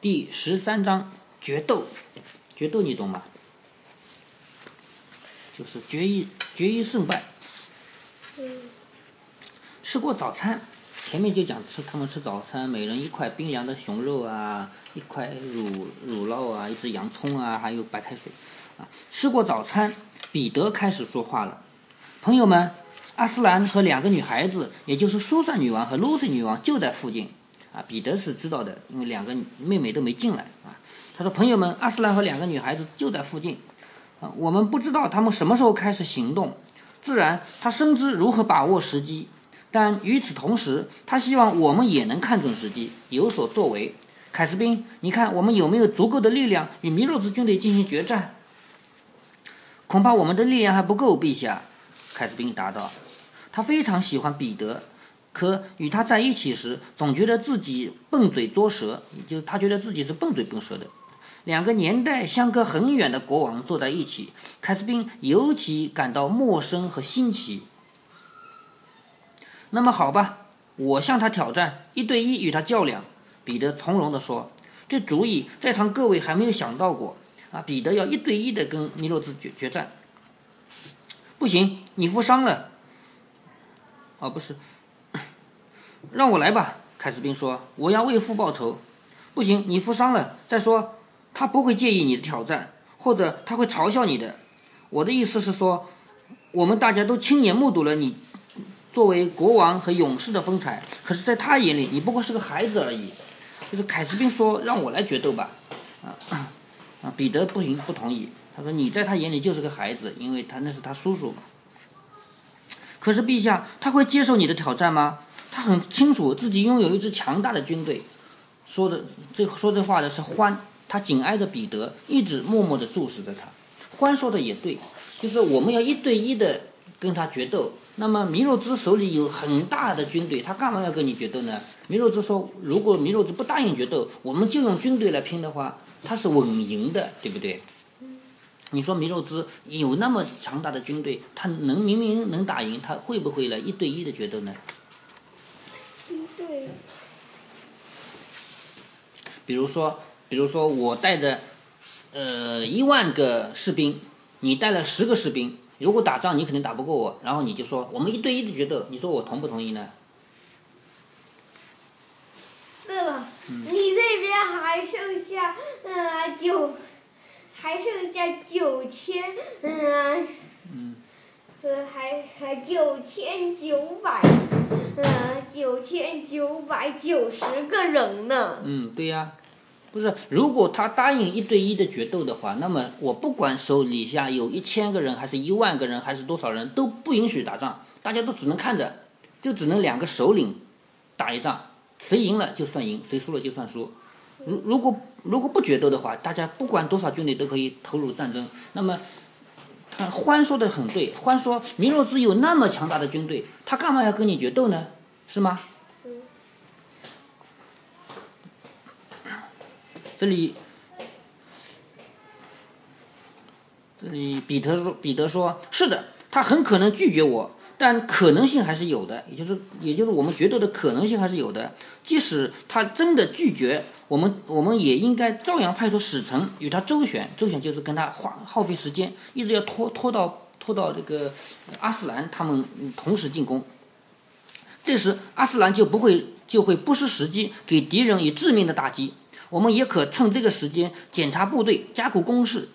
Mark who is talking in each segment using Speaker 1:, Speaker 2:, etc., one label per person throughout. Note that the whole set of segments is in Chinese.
Speaker 1: 第十三章决斗，决斗你懂吗？就是决一决一胜败。吃过早餐，前面就讲吃他们吃早餐，每人一块冰凉的熊肉啊，一块乳乳酪啊，一只洋葱啊，还有白开水啊。吃过早餐，彼得开始说话了：“朋友们，阿斯兰和两个女孩子，也就是苏珊女王和露西女王就在附近。”啊，彼得是知道的，因为两个妹妹都没进来啊。他说：“朋友们，阿斯兰和两个女孩子就在附近。啊，我们不知道他们什么时候开始行动。自然，他深知如何把握时机。但与此同时，他希望我们也能看准时机，有所作为。凯斯宾，你看我们有没有足够的力量与弥洛兹军队进行决战？恐怕我们的力量还不够，陛下。”凯斯宾答道。他非常喜欢彼得。可与他在一起时，总觉得自己笨嘴拙舌，就他觉得自己是笨嘴笨舌的。两个年代相隔很远的国王坐在一起，凯斯宾尤其感到陌生和新奇。那么好吧，我向他挑战，一对一与他较量。”彼得从容地说，“这主意在场各位还没有想到过啊！彼得要一对一的跟尼洛兹决决战。不行，你负伤了。哦，不是。”让我来吧，凯斯宾说：“我要为父报仇。”不行，你负伤了。再说，他不会介意你的挑战，或者他会嘲笑你的。我的意思是说，我们大家都亲眼目睹了你作为国王和勇士的风采。可是，在他眼里，你不过是个孩子而已。就是凯斯宾说：“让我来决斗吧。”啊啊！彼得不行，不同意。他说：“你在他眼里就是个孩子，因为他那是他叔叔。”可是，陛下，他会接受你的挑战吗？他很清楚自己拥有一支强大的军队，说的这说这话的是欢，他紧挨着彼得，一直默默地注视着他。欢说的也对，就是我们要一对一的跟他决斗。那么弥洛兹手里有很大的军队，他干嘛要跟你决斗呢？弥洛兹说，如果弥洛兹不答应决斗，我们就用军队来拼的话，他是稳赢的，对不对？你说弥洛兹有那么强大的军队，他能明明能打赢，他会不会来一对一的决斗呢？
Speaker 2: 对。
Speaker 1: 比如说，比如说我带着，呃，一万个士兵，你带了十个士兵，如果打仗你肯定打不过我，然后你就说我们一对一的决斗，你说我同不同意呢？
Speaker 2: 对了，你这边还剩下呃九，还剩下九千，嗯。嗯。呃，还还九千九百，呃，九千九百九十个人呢。
Speaker 1: 嗯，对呀，不是，如果他答应一对一的决斗的话，那么我不管手底下有一千个人，还是一万个人，还是多少人，都不允许打仗，大家都只能看着，就只能两个首领打一仗，谁赢了就算赢，谁输了就算输。如如果如果不决斗的话，大家不管多少军队都可以投入战争，那么。欢说的很对，欢说米洛斯有那么强大的军队，他干嘛要跟你决斗呢？是吗？这里，这里彼得说，彼得说，是的，他很可能拒绝我。但可能性还是有的，也就是，也就是我们决斗的可能性还是有的。即使他真的拒绝，我们我们也应该照样派出使臣与他周旋。周旋就是跟他花耗费时间，一直要拖拖到拖到这个阿斯兰他们同时进攻。这时阿斯兰就不会就会不失时机给敌人以致命的打击。我们也可趁这个时间检查部队，加固工事。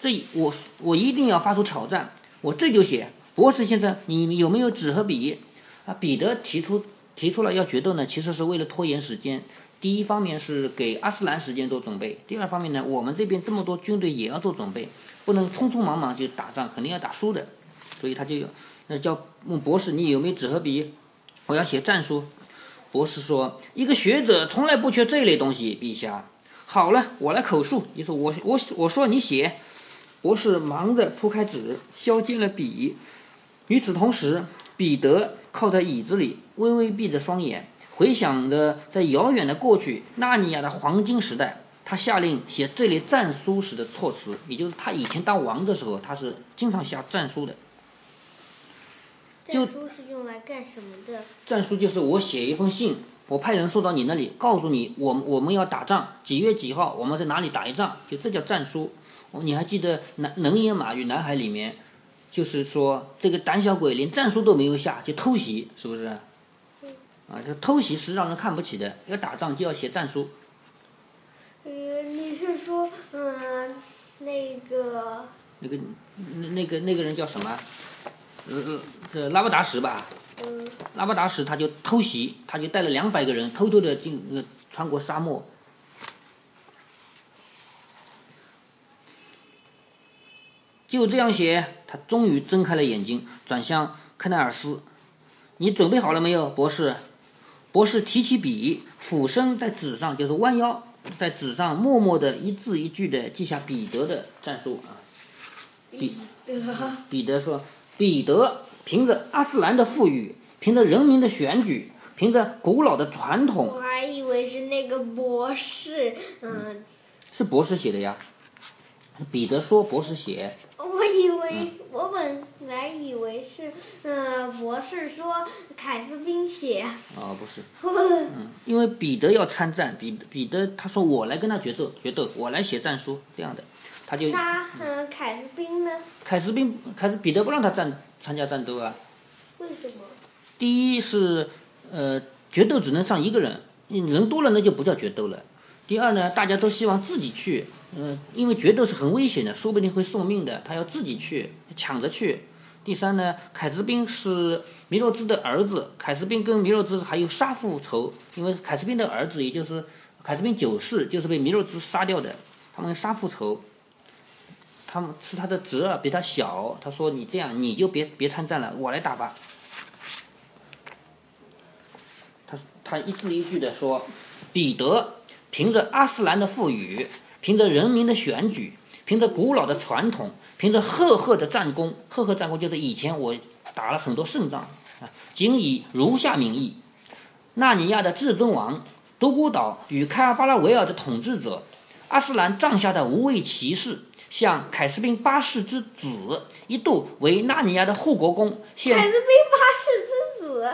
Speaker 1: 这我我一定要发出挑战，我这就写。博士先生，你有没有纸和笔？啊，彼得提出提出了要决斗呢，其实是为了拖延时间。第一方面是给阿斯兰时间做准备，第二方面呢，我们这边这么多军队也要做准备，不能匆匆忙忙就打仗，肯定要打输的。所以他就那叫问博士，你有没有纸和笔？我要写战书。博士说，一个学者从来不缺这类东西，陛下。好了，我来口述，你说我我我说你写。博士忙着铺开纸，削尖了笔。与此同时，彼得靠在椅子里，微微闭着双眼，回想着在遥远的过去纳尼亚的黄金时代，他下令写这类战书时的措辞，也就是他以前当王的时候，他是经常下战书的。
Speaker 2: 战书是用来干什么的？
Speaker 1: 战书就是我写一封信，我派人送到你那里，告诉你，我们我们要打仗，几月几号，我们在哪里打一仗，就这叫战书。你还记得《南能言马与南海》里面，就是说这个胆小鬼连战书都没有下就偷袭，是不是？啊，这偷袭是让人看不起的，要打仗就要写战书。
Speaker 2: 呃，你是说，嗯，那个？
Speaker 1: 那个，那那个那个人叫什么？呃呃，拉巴达什吧。
Speaker 2: 嗯。
Speaker 1: 拉巴达什他就偷袭，他就带了两百个人偷偷的进那个穿过沙漠。就这样写，他终于睁开了眼睛，转向克奈尔斯：“你准备好了没有，博士？”博士提起笔，俯身在纸上，就是弯腰在纸上默默的一字一句的记下彼得的战术啊。
Speaker 2: 彼得。
Speaker 1: 彼得说：“彼得凭着阿斯兰的赋予，凭着人民的选举，凭着古老的传统。”
Speaker 2: 我还以为是那个博士，嗯。
Speaker 1: 是博士写的呀。彼得说：“博士写。”
Speaker 2: 我以为我本来以为是，嗯，博士说凯斯宾写。
Speaker 1: 哦，不是。嗯，因为彼得要参战，彼彼得他说我来跟他决斗，决斗，我来写战书这样的，他就。
Speaker 2: 他嗯，凯斯宾呢？
Speaker 1: 凯斯宾，凯斯彼得不让他战参加战斗啊。
Speaker 2: 为什么？
Speaker 1: 第一是，呃，决斗只能上一个人，人多了那就不叫决斗了。第二呢，大家都希望自己去。嗯，因为决斗是很危险的，说不定会送命的。他要自己去抢着去。第三呢，凯斯宾是弥洛兹的儿子，凯斯宾跟弥洛兹还有杀父仇，因为凯斯宾的儿子也就是凯斯宾九世就是被弥洛兹杀掉的，他们杀父仇。他们是他的侄儿，比他小。他说：“你这样，你就别别参战了，我来打吧。”他他一字一句的说：“彼得凭着阿斯兰的赋予。”凭着人民的选举，凭着古老的传统，凭着赫赫的战功，赫赫战功就是以前我打了很多胜仗啊。仅以如下名义：纳尼亚的至尊王，独孤岛与开尔巴拉维尔的统治者，阿斯兰帐下的无畏骑士，向凯斯宾八世之子，一度为纳尼亚的护国公。凯
Speaker 2: 斯宾八世之子。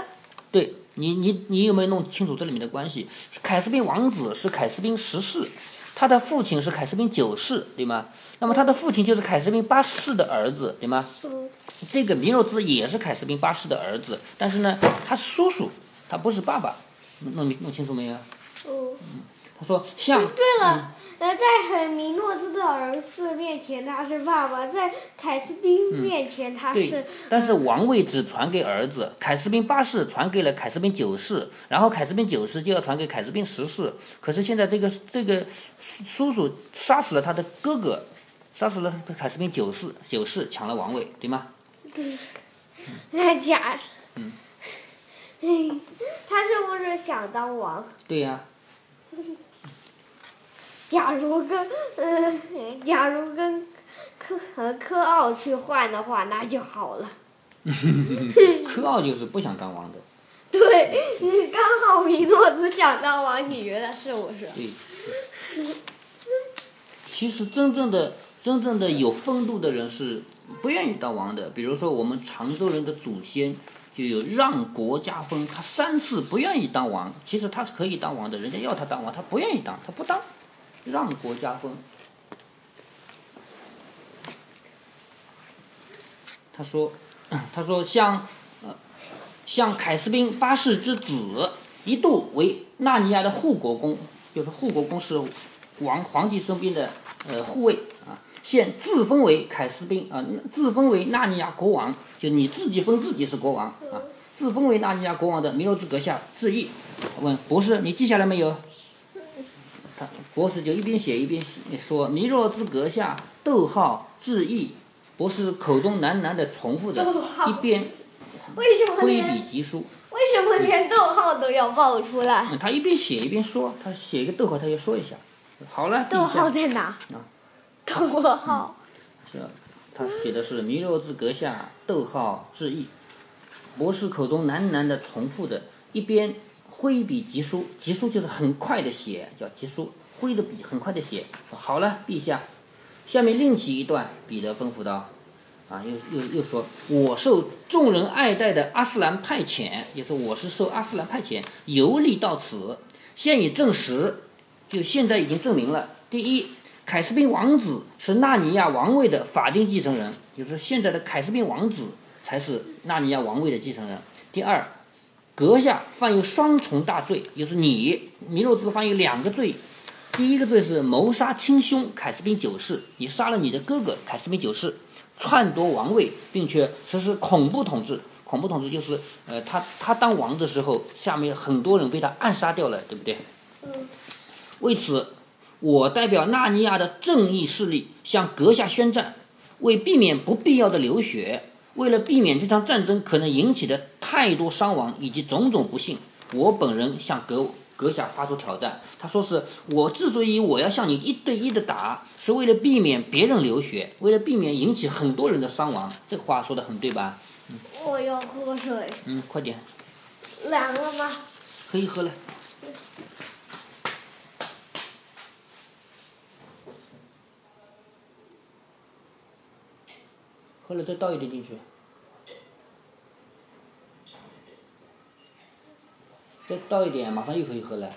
Speaker 1: 对你，你你有没有弄清楚这里面的关系？凯斯宾王子是凯斯宾十世。他的父亲是凯斯宾九世，对吗？那么他的父亲就是凯斯宾八世的儿子，对吗？这个米诺兹也是凯斯宾八世的儿子，但是呢，他是叔叔，他不是爸爸。弄弄清楚没有？
Speaker 2: 嗯。
Speaker 1: 他说像。
Speaker 2: 对了。呃，在米诺兹的儿子面前他是爸爸，在凯斯宾面前他是。
Speaker 1: 对，但是王位只传给儿子，凯斯宾八世传给了凯斯宾九世，然后凯斯宾九世就要传给凯斯宾十世。可是现在这个这个叔叔杀死了他的哥哥，杀死了凯斯宾九世，九世抢了王位，对吗？
Speaker 2: 对。那假。
Speaker 1: 嗯。
Speaker 2: 他是不是想当王？
Speaker 1: 对呀。
Speaker 2: 假如跟嗯，假如跟科和科奥去换的话，那就好了。
Speaker 1: 科奥就是不想当王的。
Speaker 2: 对，你刚好米诺兹想当王，你觉得是不是？
Speaker 1: 对。其实真正的真正的有风度的人是不愿意当王的。比如说我们常州人的祖先就有让国家封，他三次不愿意当王。其实他是可以当王的，人家要他当王，他不愿意当，他不当。让国家分。他说：“他说像，呃，像凯斯宾八世之子，一度为纳尼亚的护国公，就是护国公是王皇帝身边的呃护卫啊。现自封为凯斯宾啊，自封为纳尼亚国王，就你自己封自己是国王啊。自封为纳尼亚国王的弥罗兹阁下致意。问博士，你记下来没有？”他博士就一边写一边说：“弥若兹阁下，逗号致意。”博士口中喃喃的重复着，一边挥笔疾书。
Speaker 2: 为什么连逗号都要报出来？
Speaker 1: 他一边写一边说，他写一个逗号，他就说一下。好了，
Speaker 2: 逗号在哪？啊，逗号。
Speaker 1: 是，他写的是弥若兹阁下，逗号致意。博士口中喃喃的重复着，一边。挥笔疾书，疾书就是很快的写，叫疾书。挥着笔很快的写。好了，陛下，下面另起一段。彼得吩咐道：“啊，又又又说，我受众人爱戴的阿斯兰派遣，也是我是受阿斯兰派遣游历到此，现已证实，就现在已经证明了，第一，凯斯宾王子是纳尼亚王位的法定继承人，就是现在的凯斯宾王子才是纳尼亚王位的继承人。第二，阁下犯有双重大罪，就是你弥洛兹犯有两个罪。第一个罪是谋杀亲兄凯斯宾九世，你杀了你的哥哥凯斯宾九世，篡夺王位，并且实施恐怖统治。恐怖统治就是，呃，他他当王的时候，下面很多人被他暗杀掉了，对不对？
Speaker 2: 嗯。
Speaker 1: 为此，我代表纳尼亚的正义势力向阁下宣战，为避免不必要的流血，为了避免这场战争可能引起的太多伤亡以及种种不幸，我本人向阁。阁下发出挑战，他说是我之所以我要向你一对一的打，是为了避免别人流血，为了避免引起很多人的伤亡。这话说的很对吧？
Speaker 2: 嗯。我要喝水。
Speaker 1: 嗯，快点。
Speaker 2: 凉了吗？
Speaker 1: 可以喝了。喝了再倒一点进去。再倒一点，马上又可以喝了。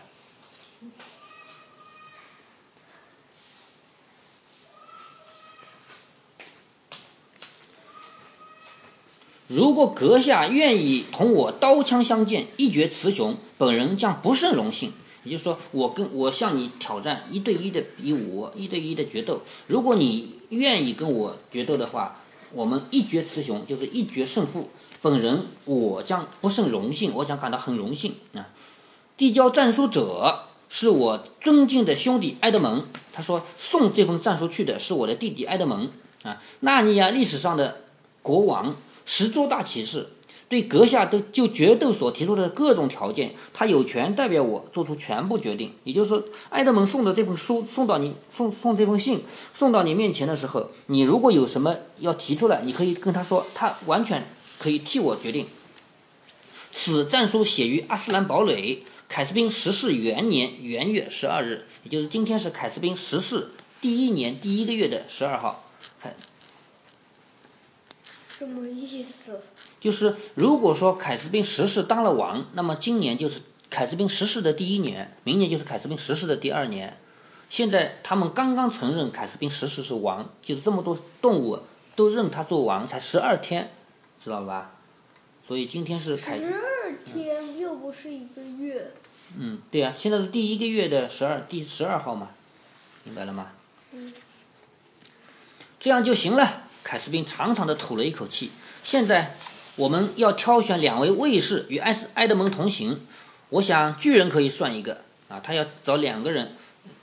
Speaker 1: 如果阁下愿意同我刀枪相见，一决雌雄，本人将不胜荣幸。也就是说，我跟我向你挑战一对一的比武，一对一的决斗。如果你愿意跟我决斗的话，我们一决雌雄，就是一决胜负。本人我将不胜荣幸，我将感到很荣幸啊！递交战书者是我尊敬的兄弟埃德蒙。他说送这封战书去的是我的弟弟埃德蒙啊。纳尼亚历史上的国王十桌大骑士，对阁下的就决斗所提出的各种条件，他有权代表我做出全部决定。也就是说，埃德蒙送的这封书送到你送送这封信送到你面前的时候，你如果有什么要提出来，你可以跟他说，他完全。可以替我决定。此战书写于阿斯兰堡垒凯斯宾十世元年元月十二日，也就是今天是凯斯宾十世第一年第一个月的十二号。
Speaker 2: 什么意思？
Speaker 1: 就是如果说凯斯宾十世当了王，那么今年就是凯斯宾十世的第一年，明年就是凯斯宾十世的第二年。现在他们刚刚承认凯斯宾十世是王，就是这么多动物都认他做王，才十二天。知道吧？所以今天是凯。
Speaker 2: 十二天又不是一个月。
Speaker 1: 嗯，对呀，现在是第一个月的十二，第十二号嘛，明白了吗？
Speaker 2: 嗯。
Speaker 1: 这样就行了。凯斯宾长长的吐了一口气。现在我们要挑选两位卫士与埃斯埃德蒙同行。我想巨人可以算一个啊，他要找两个人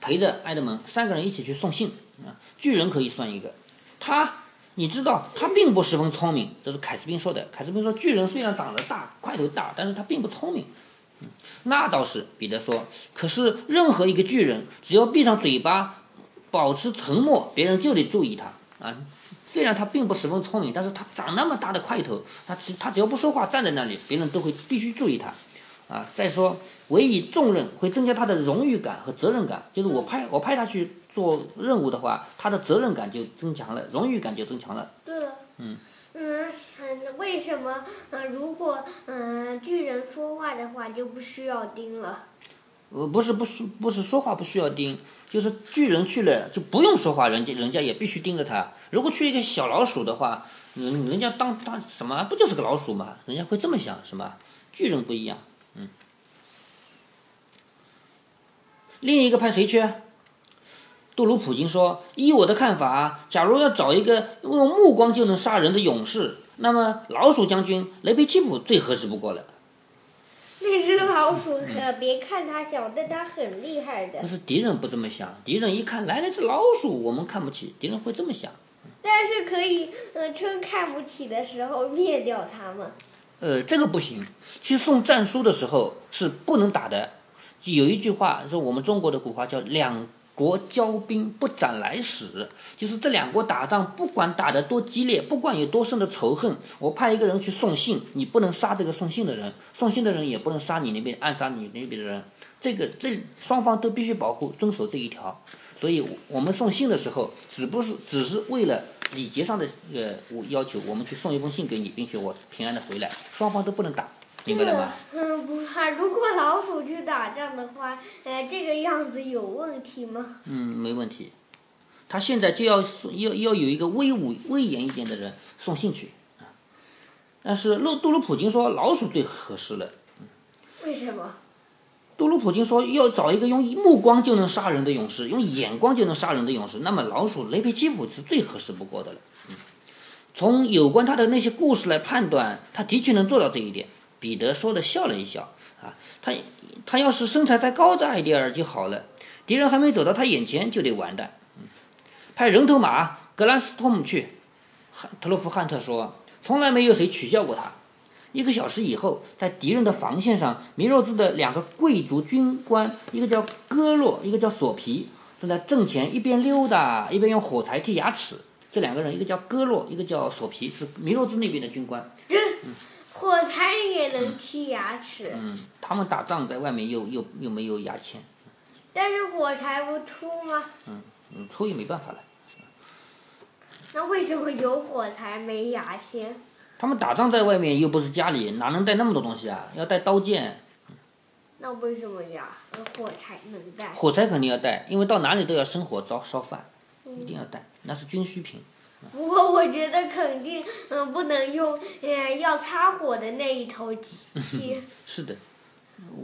Speaker 1: 陪着埃德蒙，三个人一起去送信啊。巨人可以算一个，他。你知道他并不十分聪明，这是凯斯宾说的。凯斯宾说，巨人虽然长得大，块头大，但是他并不聪明。嗯，那倒是，彼得说。可是任何一个巨人，只要闭上嘴巴，保持沉默，别人就得注意他啊。虽然他并不十分聪明，但是他长那么大的块头，他只他只要不说话，站在那里，别人都会必须注意他。啊，再说，委以重任会增加他的荣誉感和责任感，就是我派我派他去。做任务的话，他的责任感就增强了，荣誉感就增强了。
Speaker 2: 对了。嗯。嗯，为什么？嗯，如果嗯巨人说话的话，就不需要盯了。
Speaker 1: 呃，不是，不是，不是说话不需要盯，就是巨人去了就不用说话，人家人家也必须盯着他。如果去一个小老鼠的话，人人家当当什么？不就是个老鼠嘛？人家会这么想，是吗？巨人不一样。嗯。另一个派谁去？杜鲁普金说：“依我的看法，假如要找一个用目光就能杀人的勇士，那么老鼠将军雷贝奇普最合适不过了。
Speaker 2: 那只老鼠可别看它小，但它很厉害的。
Speaker 1: 但是敌人不这么想，敌人一看来了只老鼠，我们看不起，敌人会这么想。
Speaker 2: 但是可以，呃，趁看不起的时候灭掉他们。
Speaker 1: 呃，这个不行。去送战书的时候是不能打的。有一句话是我们中国的古话，叫两。”国交兵不斩来使，就是这两国打仗，不管打得多激烈，不管有多深的仇恨，我派一个人去送信，你不能杀这个送信的人，送信的人也不能杀你那边暗杀你那边的人，这个这双方都必须保护遵守这一条。所以我们送信的时候，只不是只是为了礼节上的呃我要求，我们去送一封信给你，并且我平安的回来，双方都不能打，明白了吗？
Speaker 2: 嗯，不怕，如果老鼠去打仗的话，呃，这个样子有问题吗？
Speaker 1: 嗯，没问题。他现在就要送要要有一个威武威严一点的人送信去啊。但是洛杜鲁普金说老鼠最合适了。
Speaker 2: 为什么？
Speaker 1: 杜鲁普金说要找一个用目光就能杀人的勇士，用眼光就能杀人的勇士。那么老鼠雷佩基普是最合适不过的了。嗯，从有关他的那些故事来判断，他的确能做到这一点。彼得说的笑了一笑啊，他他要是身材再高大一点儿就好了，敌人还没走到他眼前就得完蛋。嗯，派人头马格兰斯托姆去。特洛夫汉特说，从来没有谁取笑过他。一个小时以后，在敌人的防线上，弥若兹的两个贵族军官，一个叫戈洛，一个叫索皮，正在阵前一边溜达一边用火柴剔牙齿。这两个人，一个叫戈洛，一个叫索皮，是弥若兹那边的军官。
Speaker 2: 嗯火柴也能剔牙齿，
Speaker 1: 嗯，他们打仗在外面又又又没有牙签，
Speaker 2: 但是火柴不秃吗？
Speaker 1: 嗯嗯，抽也没办法了。
Speaker 2: 那为什么有火柴没牙签？
Speaker 1: 他们打仗在外面又不是家里，哪能带那么多东西啊？要带刀剑，
Speaker 2: 那为什么呀？火柴能带？
Speaker 1: 火柴肯定要带，因为到哪里都要生火烧烧饭，一定要带，那是军需品。
Speaker 2: 不过我觉得肯定，嗯，不能用，嗯，要擦火的那一头漆。
Speaker 1: 是的，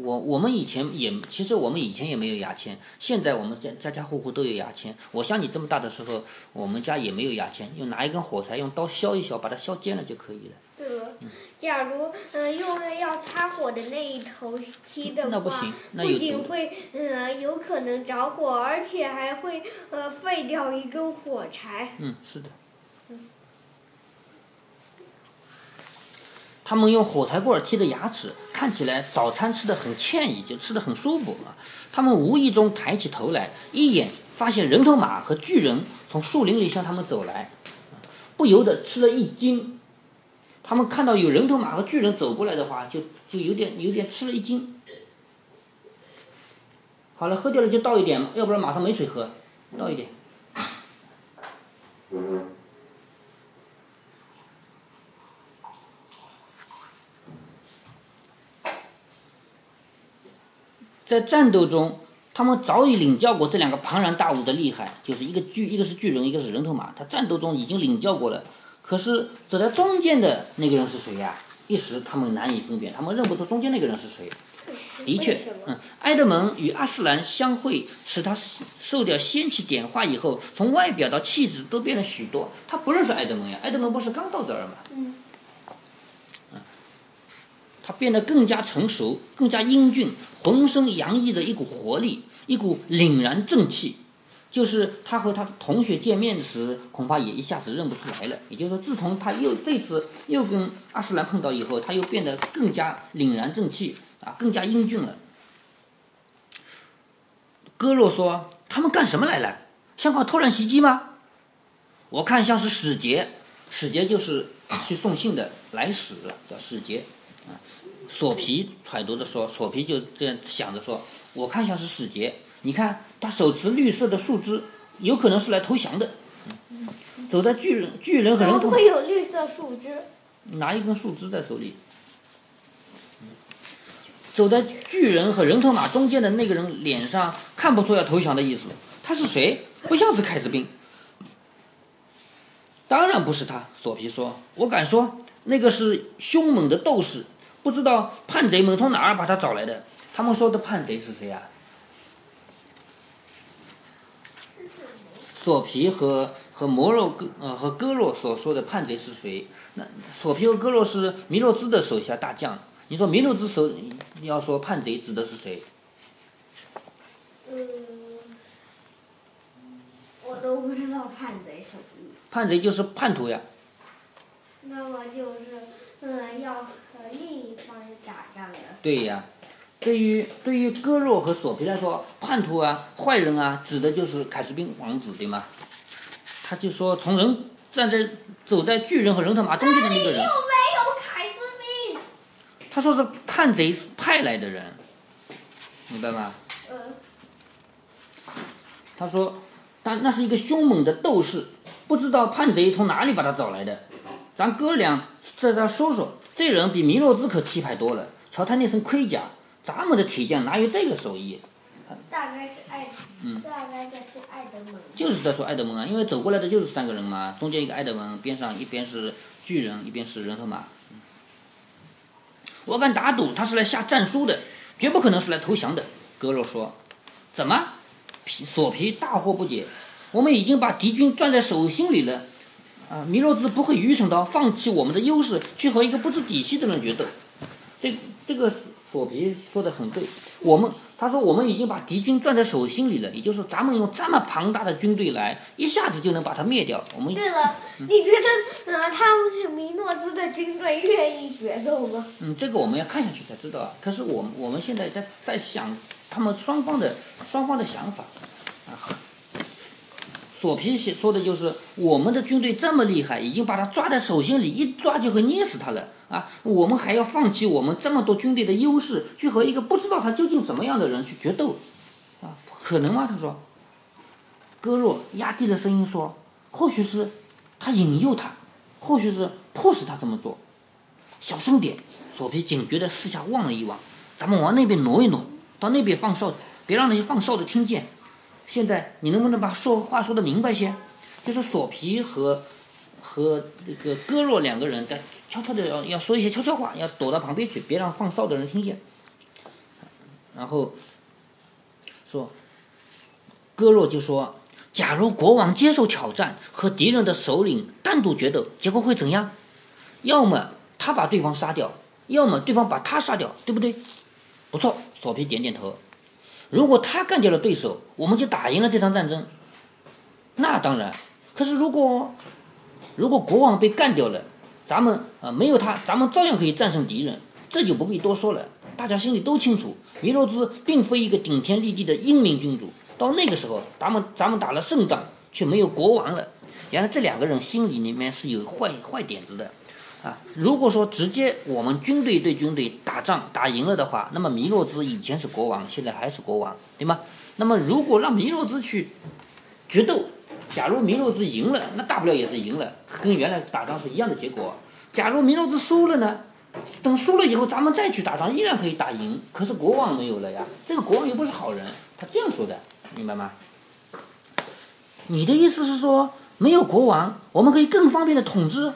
Speaker 1: 我我们以前也，其实我们以前也没有牙签，现在我们家家家户户都有牙签。我像你这么大的时候，我们家也没有牙签，用拿一根火柴用刀削一削，把它削尖了就可以了。
Speaker 2: 对了，假如嗯用了要擦火的那一头漆的话，
Speaker 1: 那不
Speaker 2: 仅会嗯有可能着火，而且还会呃废掉一根火柴。
Speaker 1: 嗯，是的。他们用火柴棍儿剔的牙齿，看起来早餐吃的很惬意，就吃的很舒服啊。他们无意中抬起头来，一眼发现人头马和巨人从树林里向他们走来，不由得吃了一惊。他们看到有人头马和巨人走过来的话，就就有点有点吃了一惊。好了，喝掉了就倒一点，要不然马上没水喝，倒一点。在战斗中，他们早已领教过这两个庞然大物的厉害，就是一个巨，一个是巨人，一个是人头马。他战斗中已经领教过了。可是走在中间的那个人是谁呀、一时他们难以分辨，他们认不出中间那个人是谁。的确嗯，埃德蒙与阿斯兰相会，使他受掉仙气点化以后，从外表到气质都变了许多。他不认识埃德蒙呀，埃德蒙不是刚到这儿吗？
Speaker 2: 嗯，
Speaker 1: 他变得更加成熟，更加英俊，浑身洋溢着一股活力，一股凛然正气。就是他和他同学见面时，恐怕也一下子认不出来了。也就是说，自从他又这次又跟阿斯兰碰到以后，他又变得更加凛然正气啊，更加英俊了。戈洛说：“他们干什么来了？像搞突然袭击吗？我看像是使节，使节就是去送信的来使，叫使节。啊，索皮揣度着说，索皮就这样想着说，我看像是使节。你看他手持绿色的树枝，有可能是来投降的。嗯走在巨人、巨人和人头
Speaker 2: 会有绿色树枝？
Speaker 1: 拿一根树枝在手里。走在巨人和人头马中间的那个人脸上看不出要投降的意思，他是谁？不像是凯斯宾。当然不是他，索皮说：“我敢说，那个是凶猛的斗士，不知道叛贼们从哪儿把他找来的。他们说的叛贼是谁啊？”索皮和和摩洛哥呃和戈洛所说的叛贼是谁？那索皮和戈洛是弥洛兹的手下大将。你说弥洛兹手要说叛贼指的是谁？
Speaker 2: 嗯，我都不知道叛贼什么意思。
Speaker 1: 叛贼就是叛徒呀。
Speaker 2: 那么就是，嗯，要和另一
Speaker 1: 对呀，对于对于割肉和索皮来说，叛徒啊、坏人啊，指的就是凯斯宾王子，对吗？他就说，从人站在走在巨人和人头马中间的那个人
Speaker 2: 又，没有凯斯宾。
Speaker 1: 他说是叛贼派来的人，明白吗？
Speaker 2: 嗯，
Speaker 1: 他说，但那是一个凶猛的斗士，不知道叛贼从哪里把他找来的。咱哥俩在这说说，这人比弥诺兹可气派多了。瞧他那身盔甲，咱们的铁匠哪有这个手艺？
Speaker 2: 大概是爱，嗯，大概这是爱德蒙。
Speaker 1: 就是在说爱德蒙啊，因为走过来的就是三个人嘛，中间一个爱德蒙，边上一边是巨人，一边是人头马。我敢打赌他是来下战书的，绝不可能是来投降的。格洛说：“怎么？”皮索皮大惑不解。我们已经把敌军攥在手心里了，啊，米洛兹不会愚蠢到放弃我们的优势去和一个不知底细的人决斗。这这个索皮说的很对。我们他说我们已经把敌军攥在手心里了，也就是咱们用这么庞大的军队来，一下子就能把他灭掉。我们
Speaker 2: 对了，你觉得呃，他们米诺兹的军队愿意决斗吗？
Speaker 1: 嗯，这个我们要看下去才知道啊。可是我我们现在在在想他们双方的双方的想法啊。索皮说的就是我们的军队这么厉害，已经把他抓在手心里，一抓就会捏死他了啊！我们还要放弃我们这么多军队的优势，去和一个不知道他究竟什么样的人去决斗，啊，可能吗？他说。戈若压低了声音说：“或许是他引诱他，或许是迫使他这么做。”小声点。索皮警觉地四下望了一望，咱们往那边挪一挪，到那边放哨，别让那些放哨的听见。现在你能不能把说话说的明白些？就是索皮和和这个戈若两个人在悄悄的要要说一些悄悄话，要躲到旁边去，别让放哨的人听见。然后说，戈若就说：“假如国王接受挑战，和敌人的首领单独决斗，结果会怎样？要么他把对方杀掉，要么对方把他杀掉，对不对？”不错，索皮点点头。如果他干掉了对手，我们就打赢了这场战争。那当然，可是如果如果国王被干掉了，咱们啊没有他，咱们照样可以战胜敌人，这就不必多说了。大家心里都清楚，弥洛兹并非一个顶天立地的英明君主。到那个时候，咱们咱们打了胜仗，却没有国王了。原来这两个人心里里面是有坏坏点子的。啊，如果说直接我们军队对军队打仗打赢了的话，那么弥洛兹以前是国王，现在还是国王，对吗？那么如果让弥洛兹去决斗，假如弥洛兹赢了，那大不了也是赢了，跟原来打仗是一样的结果。假如弥洛兹输了呢？等输了以后，咱们再去打仗，依然可以打赢，可是国王没有了呀。这个国王又不是好人，他这样说的，明白吗？你的意思是说，没有国王，我们可以更方便的统治？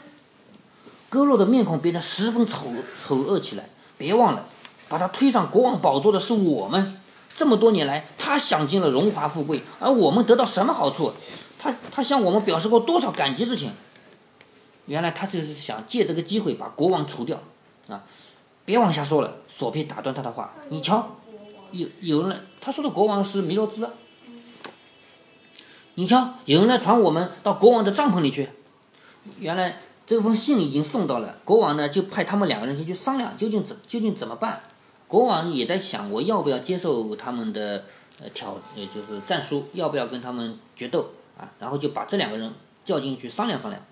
Speaker 1: 戈洛的面孔变得十分丑丑恶起来。别忘了，把他推上国王宝座的是我们。这么多年来，他享尽了荣华富贵，而我们得到什么好处？他他向我们表示过多少感激之情？原来他就是想借这个机会把国王除掉啊！别往下说了，索皮打断他的话。你瞧，有有人来，他说的国王是弥洛兹。你瞧，有人来传我们到国王的帐篷里去。原来。这封信已经送到了，国王呢就派他们两个人先去商量究竟怎究竟怎么办。国王也在想，我要不要接受他们的呃挑呃就是战书，要不要跟他们决斗啊？然后就把这两个人叫进去商量商量。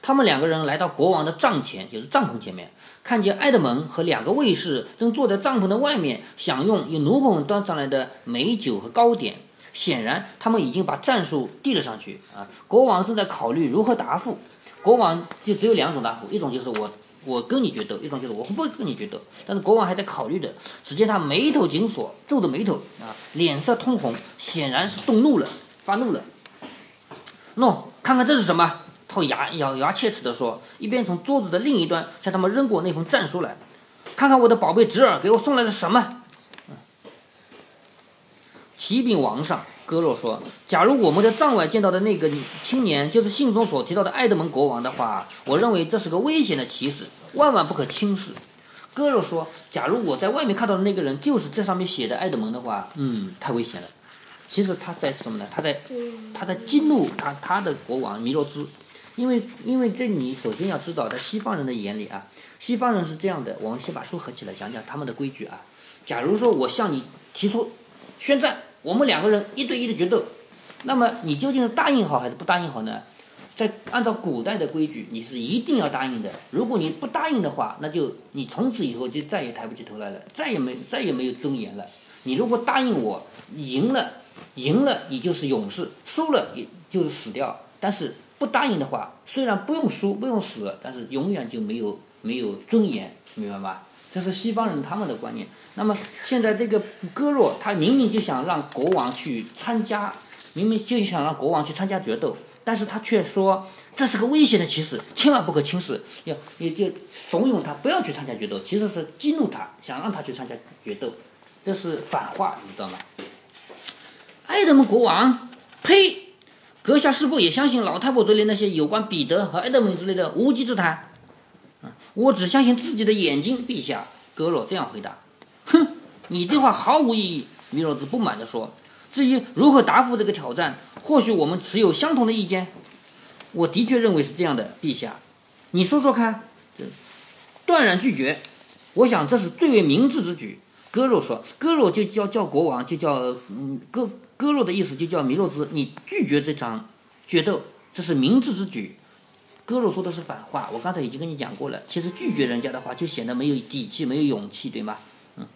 Speaker 1: 他们两个人来到国王的帐前，就是帐篷前面，看见埃德蒙和两个卫士正坐在帐篷的外面，享用由奴仆们端上来的美酒和糕点。显然，他们已经把战术递了上去啊。国王正在考虑如何答复。国王就只有两种答复，一种就是我我跟你决斗，一种就是我不跟你决斗。但是国王还在考虑的，只见他眉头紧锁，皱着眉头啊，脸色通红，显然是动怒了，发怒了。喏，看看这是什么？他牙咬牙切齿地说，一边从桌子的另一端向他们扔过那封战书来。看看我的宝贝侄儿给我送来了什么？启禀王上。戈洛说：“假如我们在藏外见到的那个青年就是信中所提到的爱德蒙国王的话，我认为这是个危险的骑士，万万不可轻视。”戈洛说：“假如我在外面看到的那个人就是这上面写的爱德蒙的话，嗯，太危险了。其实他在什么呢？他在，他在激怒他他的国王弥洛兹，因为因为这你首先要知道，在西方人的眼里啊，西方人是这样的。我们先把书合起来讲讲他们的规矩啊。假如说我向你提出宣战。”我们两个人一对一的决斗，那么你究竟是答应好还是不答应好呢？在按照古代的规矩，你是一定要答应的。如果你不答应的话，那就你从此以后就再也抬不起头来了，再也没再也没有尊严了。你如果答应我，赢了，赢了你就是勇士，输了也就是死掉。但是不答应的话，虽然不用输不用死，但是永远就没有没有尊严，明白吧？这是西方人他们的观念。那么现在这个戈洛，他明明就想让国王去参加，明明就想让国王去参加决斗，但是他却说这是个危险的骑士，千万不可轻视，要也就怂恿他不要去参加决斗，其实是激怒他，想让他去参加决斗，这是反话，你知道吗？爱德蒙国王，呸！阁下是否也相信老太婆嘴里那些有关彼得和爱德蒙之类的无稽之谈？我只相信自己的眼睛，陛下。戈洛这样回答。哼，你这话毫无意义。米洛兹不满地说。至于如何答复这个挑战，或许我们持有相同的意见。我的确认为是这样的，陛下。你说说看。断然拒绝。我想这是最为明智之举。戈洛说。戈洛就叫叫国王，就叫嗯戈。戈洛的意思就叫弥洛兹，你拒绝这场决斗，这是明智之举。戈洛说的是反话，我刚才已经跟你讲过了。其实拒绝人家的话，就显得没有底气，没有勇气，对吗？嗯。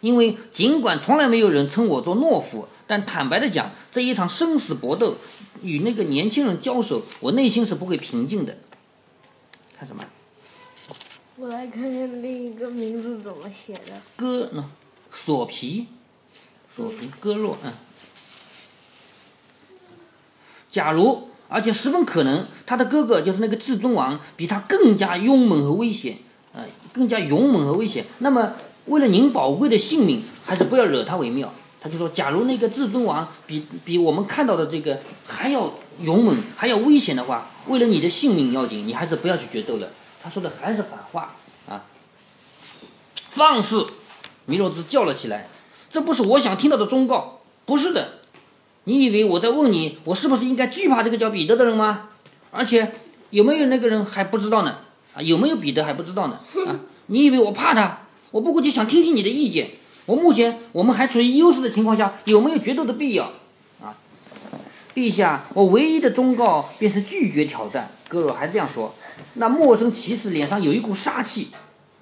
Speaker 1: 因为尽管从来没有人称我做懦夫，但坦白的讲，这一场生死搏斗与那个年轻人交手，我内心是不会平静的。看什么？
Speaker 2: 我来看看另一个名字怎么写的。
Speaker 1: 戈呢？索皮。索皮戈洛，嗯，假如，而且十分可能，他的哥哥就是那个至尊王，比他更加勇猛和危险，呃，更加勇猛和危险。那么，为了您宝贵的性命，还是不要惹他为妙。他就说，假如那个至尊王比比我们看到的这个还要勇猛，还要危险的话，为了你的性命要紧，你还是不要去决斗了。他说的还是反话啊！放肆！弥罗兹叫了起来。这不是我想听到的忠告，不是的。你以为我在问你，我是不是应该惧怕这个叫彼得的人吗？而且有没有那个人还不知道呢？啊，有没有彼得还不知道呢？啊，你以为我怕他？我不过就想听听你的意见。我目前我们还处于优势的情况下，有没有决斗的必要？啊，陛下，我唯一的忠告便是拒绝挑战。哥若还这样说。那陌生骑士脸上有一股杀气，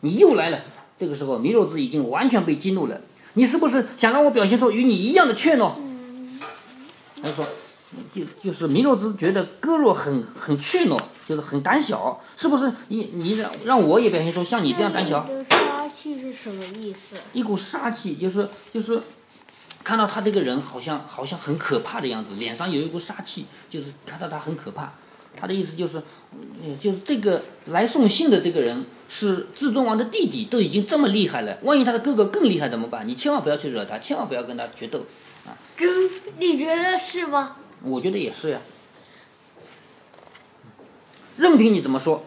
Speaker 1: 你又来了。这个时候，弥洛兹已经完全被激怒了。你是不是想让我表现出与你一样的怯懦？他说，就就是弥诺兹觉得戈洛很很怯懦，就是很胆小，是不是？你你让让我也表现出像你这样胆小？
Speaker 2: 杀气是什么意思？
Speaker 1: 一股杀气，就是就是看到他这个人好像好像很可怕的样子，脸上有一股杀气，就是看到他很可怕。他的意思就是，就是这个来送信的这个人是至尊王的弟弟，都已经这么厉害了，万一他的哥哥更厉害怎么办？你千万不要去惹他，千万不要跟他决斗，啊！
Speaker 2: 这你觉得是吗？
Speaker 1: 我觉得也是呀。任凭你怎么说，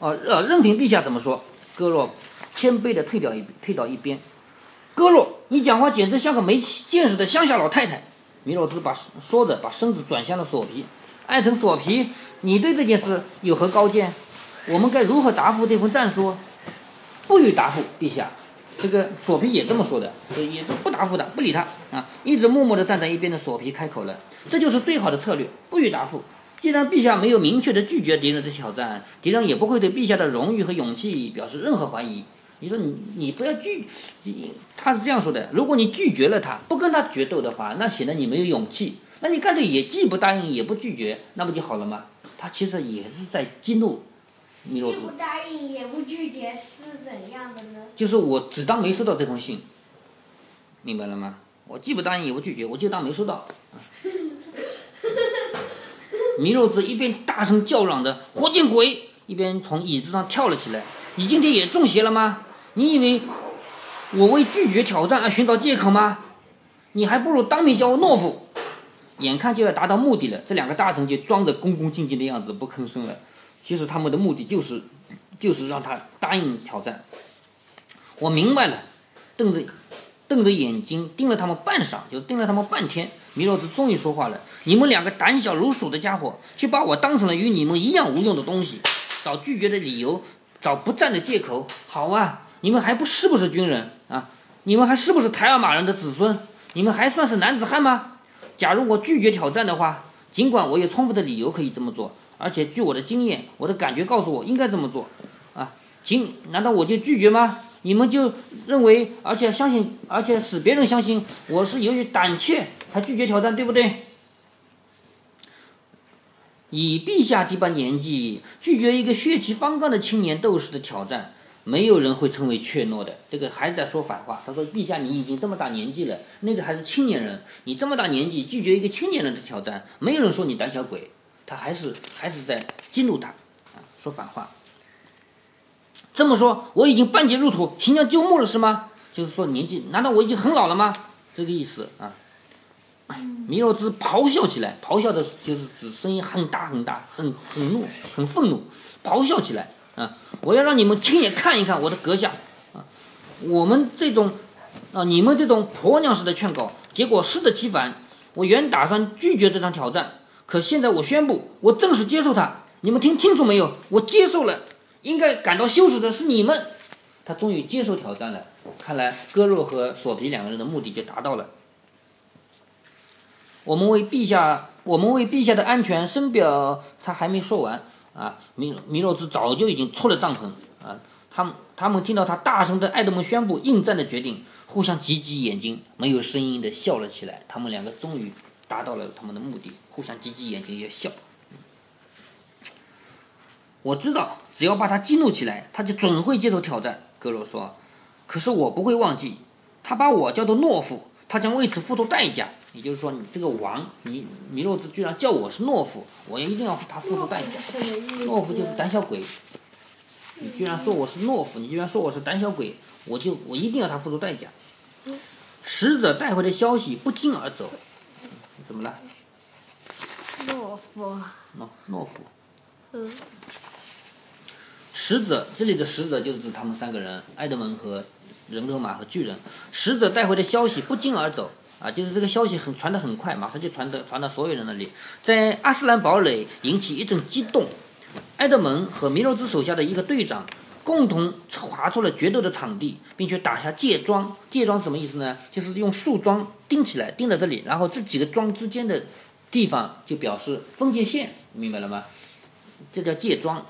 Speaker 1: 啊呃，任凭陛下怎么说，戈洛谦卑的退掉一退到一边。戈洛，你讲话简直像个没见识的乡下老太太。米洛兹把说着把身子转向了索皮。爱臣索皮，你对这件事有何高见？我们该如何答复这份战书？不予答复，陛下。这个索皮也这么说的，也是不答复的，不理他啊。一直默默地站在一边的索皮开口了：“这就是最好的策略，不予答复。既然陛下没有明确的拒绝敌人的挑战，敌人也不会对陛下的荣誉和勇气表示任何怀疑。你说你你不要拒，他是这样说的：如果你拒绝了他，不跟他决斗的话，那显得你没有勇气。”那你干脆也既不答应也不拒绝，那不就好了吗？他其实也是在激怒米洛
Speaker 2: 既不答应也不拒绝是怎样的呢？
Speaker 1: 就是我只当没收到这封信，明白了吗？我既不答应也不拒绝，我就当没收到。弥洛兹一边大声叫嚷着“活见鬼”，一边从椅子上跳了起来。你今天也中邪了吗？你以为我为拒绝挑战而寻找借口吗？你还不如当面叫我懦夫。眼看就要达到目的了，这两个大臣就装着恭恭敬敬的样子不吭声了。其实他们的目的就是，就是让他答应挑战。我明白了，瞪着瞪着眼睛盯了他们半晌，就盯了他们半天。弥罗兹终于说话了：“你们两个胆小如鼠的家伙，却把我当成了与你们一样无用的东西，找拒绝的理由，找不战的借口。好啊，你们还不是不是军人啊？你们还是不是台尔马人的子孙？你们还算是男子汉吗？”假如我拒绝挑战的话，尽管我有充分的理由可以这么做，而且据我的经验，我的感觉告诉我应该这么做，啊，请，难道我就拒绝吗？你们就认为，而且相信，而且使别人相信我是由于胆怯才拒绝挑战，对不对？以陛下这般年纪拒绝一个血气方刚的青年斗士的挑战，没有人会称为怯懦的。这个还在说反话。他说：“陛下，你已经这么大年纪了，那个还是青年人，你这么大年纪拒绝一个青年人的挑战，没有人说你胆小鬼。”他还是还是在激怒他，啊，说反话。这么说，我已经半截入土，行将就木了，是吗？就是说年纪，难道我已经很老了吗？这个意思啊。弥勒兹咆哮起来，咆哮的就是指声音很大很大，很很怒，很愤怒，咆哮起来啊！我要让你们亲眼看一看我的阁下啊！我们这种啊，你们这种婆娘式的劝告，结果适得其反。我原打算拒绝这场挑战，可现在我宣布，我正式接受它。你们听清楚没有？我接受了。应该感到羞耻的是你们。他终于接受挑战了。看来割肉和索皮两个人的目的就达到了。我们为陛下，我们为陛下的安全深表。他还没说完啊，米米洛兹早就已经出了帐篷啊。他们他们听到他大声的爱德蒙宣布应战的决定，互相挤挤眼睛，没有声音的笑了起来。他们两个终于达到了他们的目的，互相挤挤眼睛也笑。我知道，只要把他激怒起来，他就准会接受挑战。格罗说：“可是我不会忘记，他把我叫做懦夫，他将为此付出代价。”也就是说，你这个王米米洛兹居然叫我是懦夫，我也一定要他付出代价。懦夫就是胆小鬼。你居然说我是懦夫，你居然说我是胆小鬼，我就我一定要他付出代价。使者带回的消息不胫而走，怎么了？
Speaker 2: 懦夫。
Speaker 1: 懦懦夫。
Speaker 2: 嗯。
Speaker 1: 使者这里的使者就是指他们三个人，埃德蒙和人头马和巨人。使者带回的消息不胫而走。啊，就是这个消息很传得很快，马上就传得传到所有人那里，在阿斯兰堡垒引起一阵激动。埃德蒙和弥罗兹手下的一个队长共同划出了决斗的场地，并且打下界桩。界桩什么意思呢？就是用树桩钉起来，钉在这里，然后这几个桩之间的地方就表示分界线，明白了吗？这叫界桩。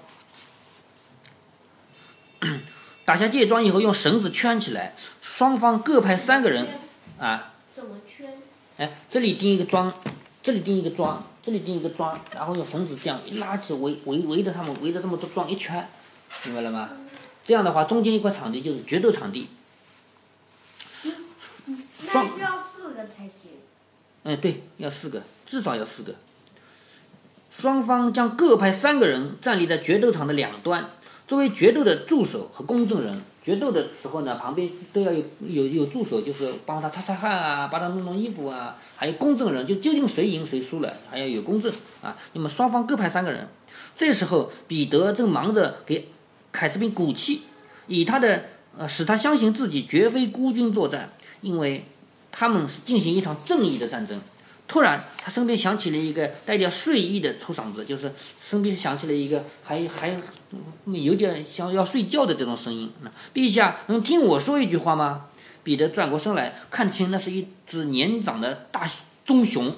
Speaker 1: 打下界桩以后，用绳子圈起来，双方各派三个人啊。怎么圈哎，这里钉一个桩，这里钉一个桩，这里钉一个桩，然后用绳子这样一拉起，围围围着他们，围着这么多桩一圈，明白了吗？这样的话，中间一块场地就是决斗场地。
Speaker 2: 那需要四个才行。
Speaker 1: 嗯，对，要四个，至少要四个。双方将各派三个人站立在决斗场的两端，作为决斗的助手和公证人。决斗的时候呢，旁边都要有有有助手，就是帮他擦擦汗啊，帮他弄弄衣服啊，还有公证人，就究竟谁赢谁输了，还要有公证啊。那么双方各派三个人。这时候，彼得正忙着给凯斯宾鼓气，以他的呃使他相信自己绝非孤军作战，因为他们是进行一场正义的战争。突然，他身边响起了一个带点睡意的粗嗓子，就是身边响起了一个还还有点像要睡觉的这种声音。那陛下能听我说一句话吗？彼得转过身来，看清那是一只年长的大棕熊。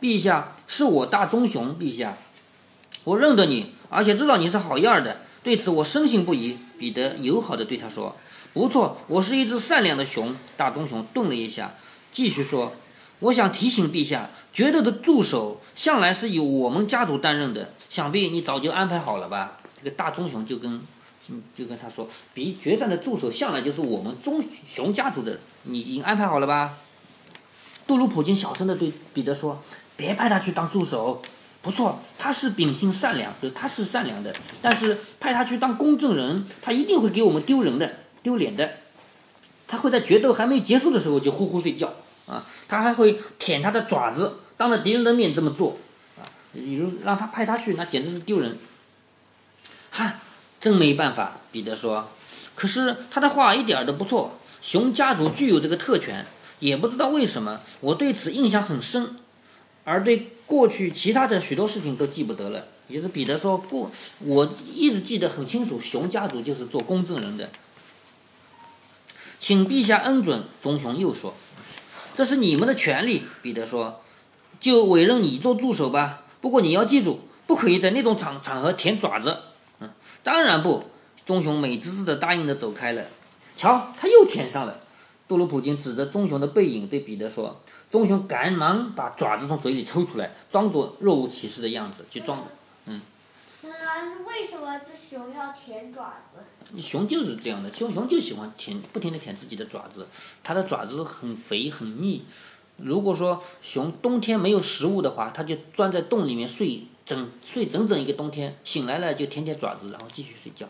Speaker 1: 陛下，是我大棕熊。陛下，我认得你，而且知道你是好样的，对此我深信不疑。彼得友好的对他说：“不错，我是一只善良的熊。”大棕熊顿了一下，继续说。我想提醒陛下，决斗的助手向来是由我们家族担任的，想必你早就安排好了吧？这个大棕熊就跟，就跟他说，比决战的助手向来就是我们棕熊家族的，你已经安排好了吧？杜鲁普金小声的对彼得说：“别派他去当助手，不错，他是秉性善良，就他是善良的，但是派他去当公证人，他一定会给我们丢人的，丢脸的，他会在决斗还没结束的时候就呼呼睡觉。”啊，他还会舔他的爪子，当着敌人的面这么做，啊，比如让他派他去，那简直是丢人。哈，真没办法，彼得说。可是他的话一点都不错，熊家族具有这个特权，也不知道为什么，我对此印象很深，而对过去其他的许多事情都记不得了。也是彼得说过，我一直记得很清楚，熊家族就是做公证人的。请陛下恩准，棕熊又说。这是你们的权利，彼得说，就委任你做助手吧。不过你要记住，不可以在那种场场合舔爪子。嗯，当然不。棕熊美滋滋地答应着走开了。瞧，他又舔上了。杜鲁普金指着棕熊的背影对彼得说：“棕熊赶忙把爪子从嘴里抽出来，装作若无其事的样子，去装。
Speaker 2: 嗯，为什么这熊要舔爪子？
Speaker 1: 熊就是这样的，熊熊就喜欢舔，不停的舔自己的爪子。它的爪子很肥很密。如果说熊冬天没有食物的话，它就钻在洞里面睡整睡整整一个冬天，醒来了就舔舔爪子，然后继续睡觉。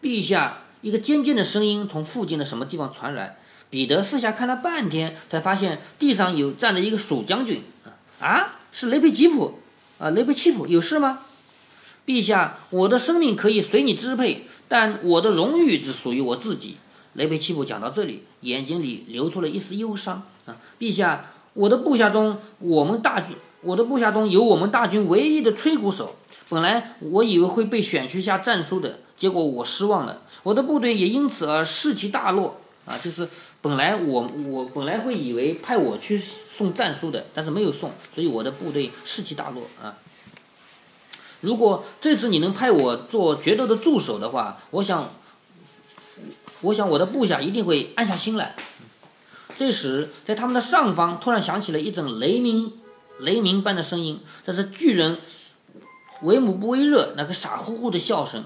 Speaker 1: 陛下，一个尖尖的声音从附近的什么地方传来。彼得四下看了半天，才发现地上有站着一个鼠将军。啊，是雷佩吉普，啊，雷佩奇普，有事吗？陛下，我的生命可以随你支配，但我的荣誉只属于我自己。雷佩奇普讲到这里，眼睛里流出了一丝忧伤。啊，陛下，我的部下中，我们大军，我的部下中有我们大军唯一的吹鼓手。本来我以为会被选去下战书的。结果我失望了，我的部队也因此而士气大落啊！就是本来我我本来会以为派我去送战书的，但是没有送，所以我的部队士气大落啊！如果这次你能派我做决斗的助手的话，我想，我想我的部下一定会安下心来。这时，在他们的上方突然响起了一阵雷鸣，雷鸣般的声音，这是巨人维姆布威热那个傻乎乎的笑声。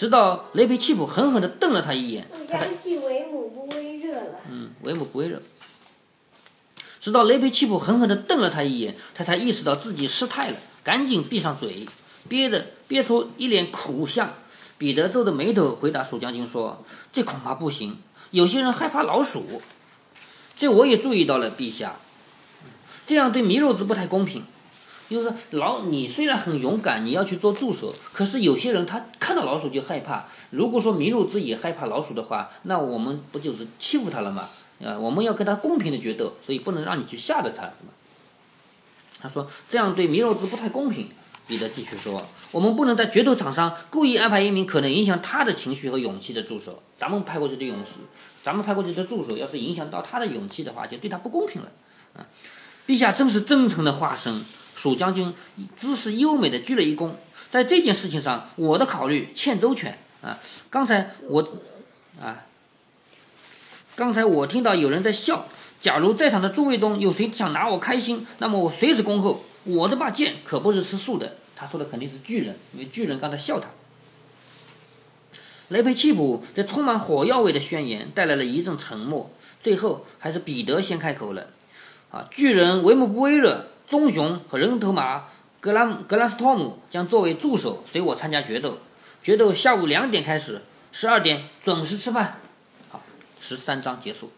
Speaker 1: 直到雷佩奇普狠狠地瞪了他一眼，
Speaker 2: 我相信维姆不微热了。
Speaker 1: 嗯，维姆不微热。直到雷佩奇普狠狠地瞪了他一眼，他才意识到自己失态了，赶紧闭上嘴，憋着憋出一脸苦相。彼得皱着眉头回答鼠将军说：“这恐怕不行，有些人害怕老鼠。这我也注意到了，陛下，这样对弥肉子不太公平。”就是说老，你虽然很勇敢，你要去做助手，可是有些人他看到老鼠就害怕。如果说麋鹿子也害怕老鼠的话，那我们不就是欺负他了吗？啊，我们要跟他公平的决斗，所以不能让你去吓着他。他说这样对麋鹿子不太公平。彼得继续说，我们不能在决斗场上故意安排一名可能影响他的情绪和勇气的助手。咱们派过去的勇士，咱们派过去的助手，要是影响到他的勇气的话，就对他不公平了。啊，陛下真是真诚的化身。蜀将军姿势优美的鞠了一躬，在这件事情上，我的考虑欠周全啊！刚才我，啊，刚才我听到有人在笑。假如在场的诸位中有谁想拿我开心，那么我随时恭候。我这把剑可不是吃素的。他说的肯定是巨人，因为巨人刚才笑他。雷佩奇普这充满火药味的宣言带来了一阵沉默，最后还是彼得先开口了。啊，巨人维姆布威热。棕熊和人头马格兰格兰斯托姆将作为助手随我参加决斗。决斗下午两点开始，十二点准时吃饭。好，十三章结束。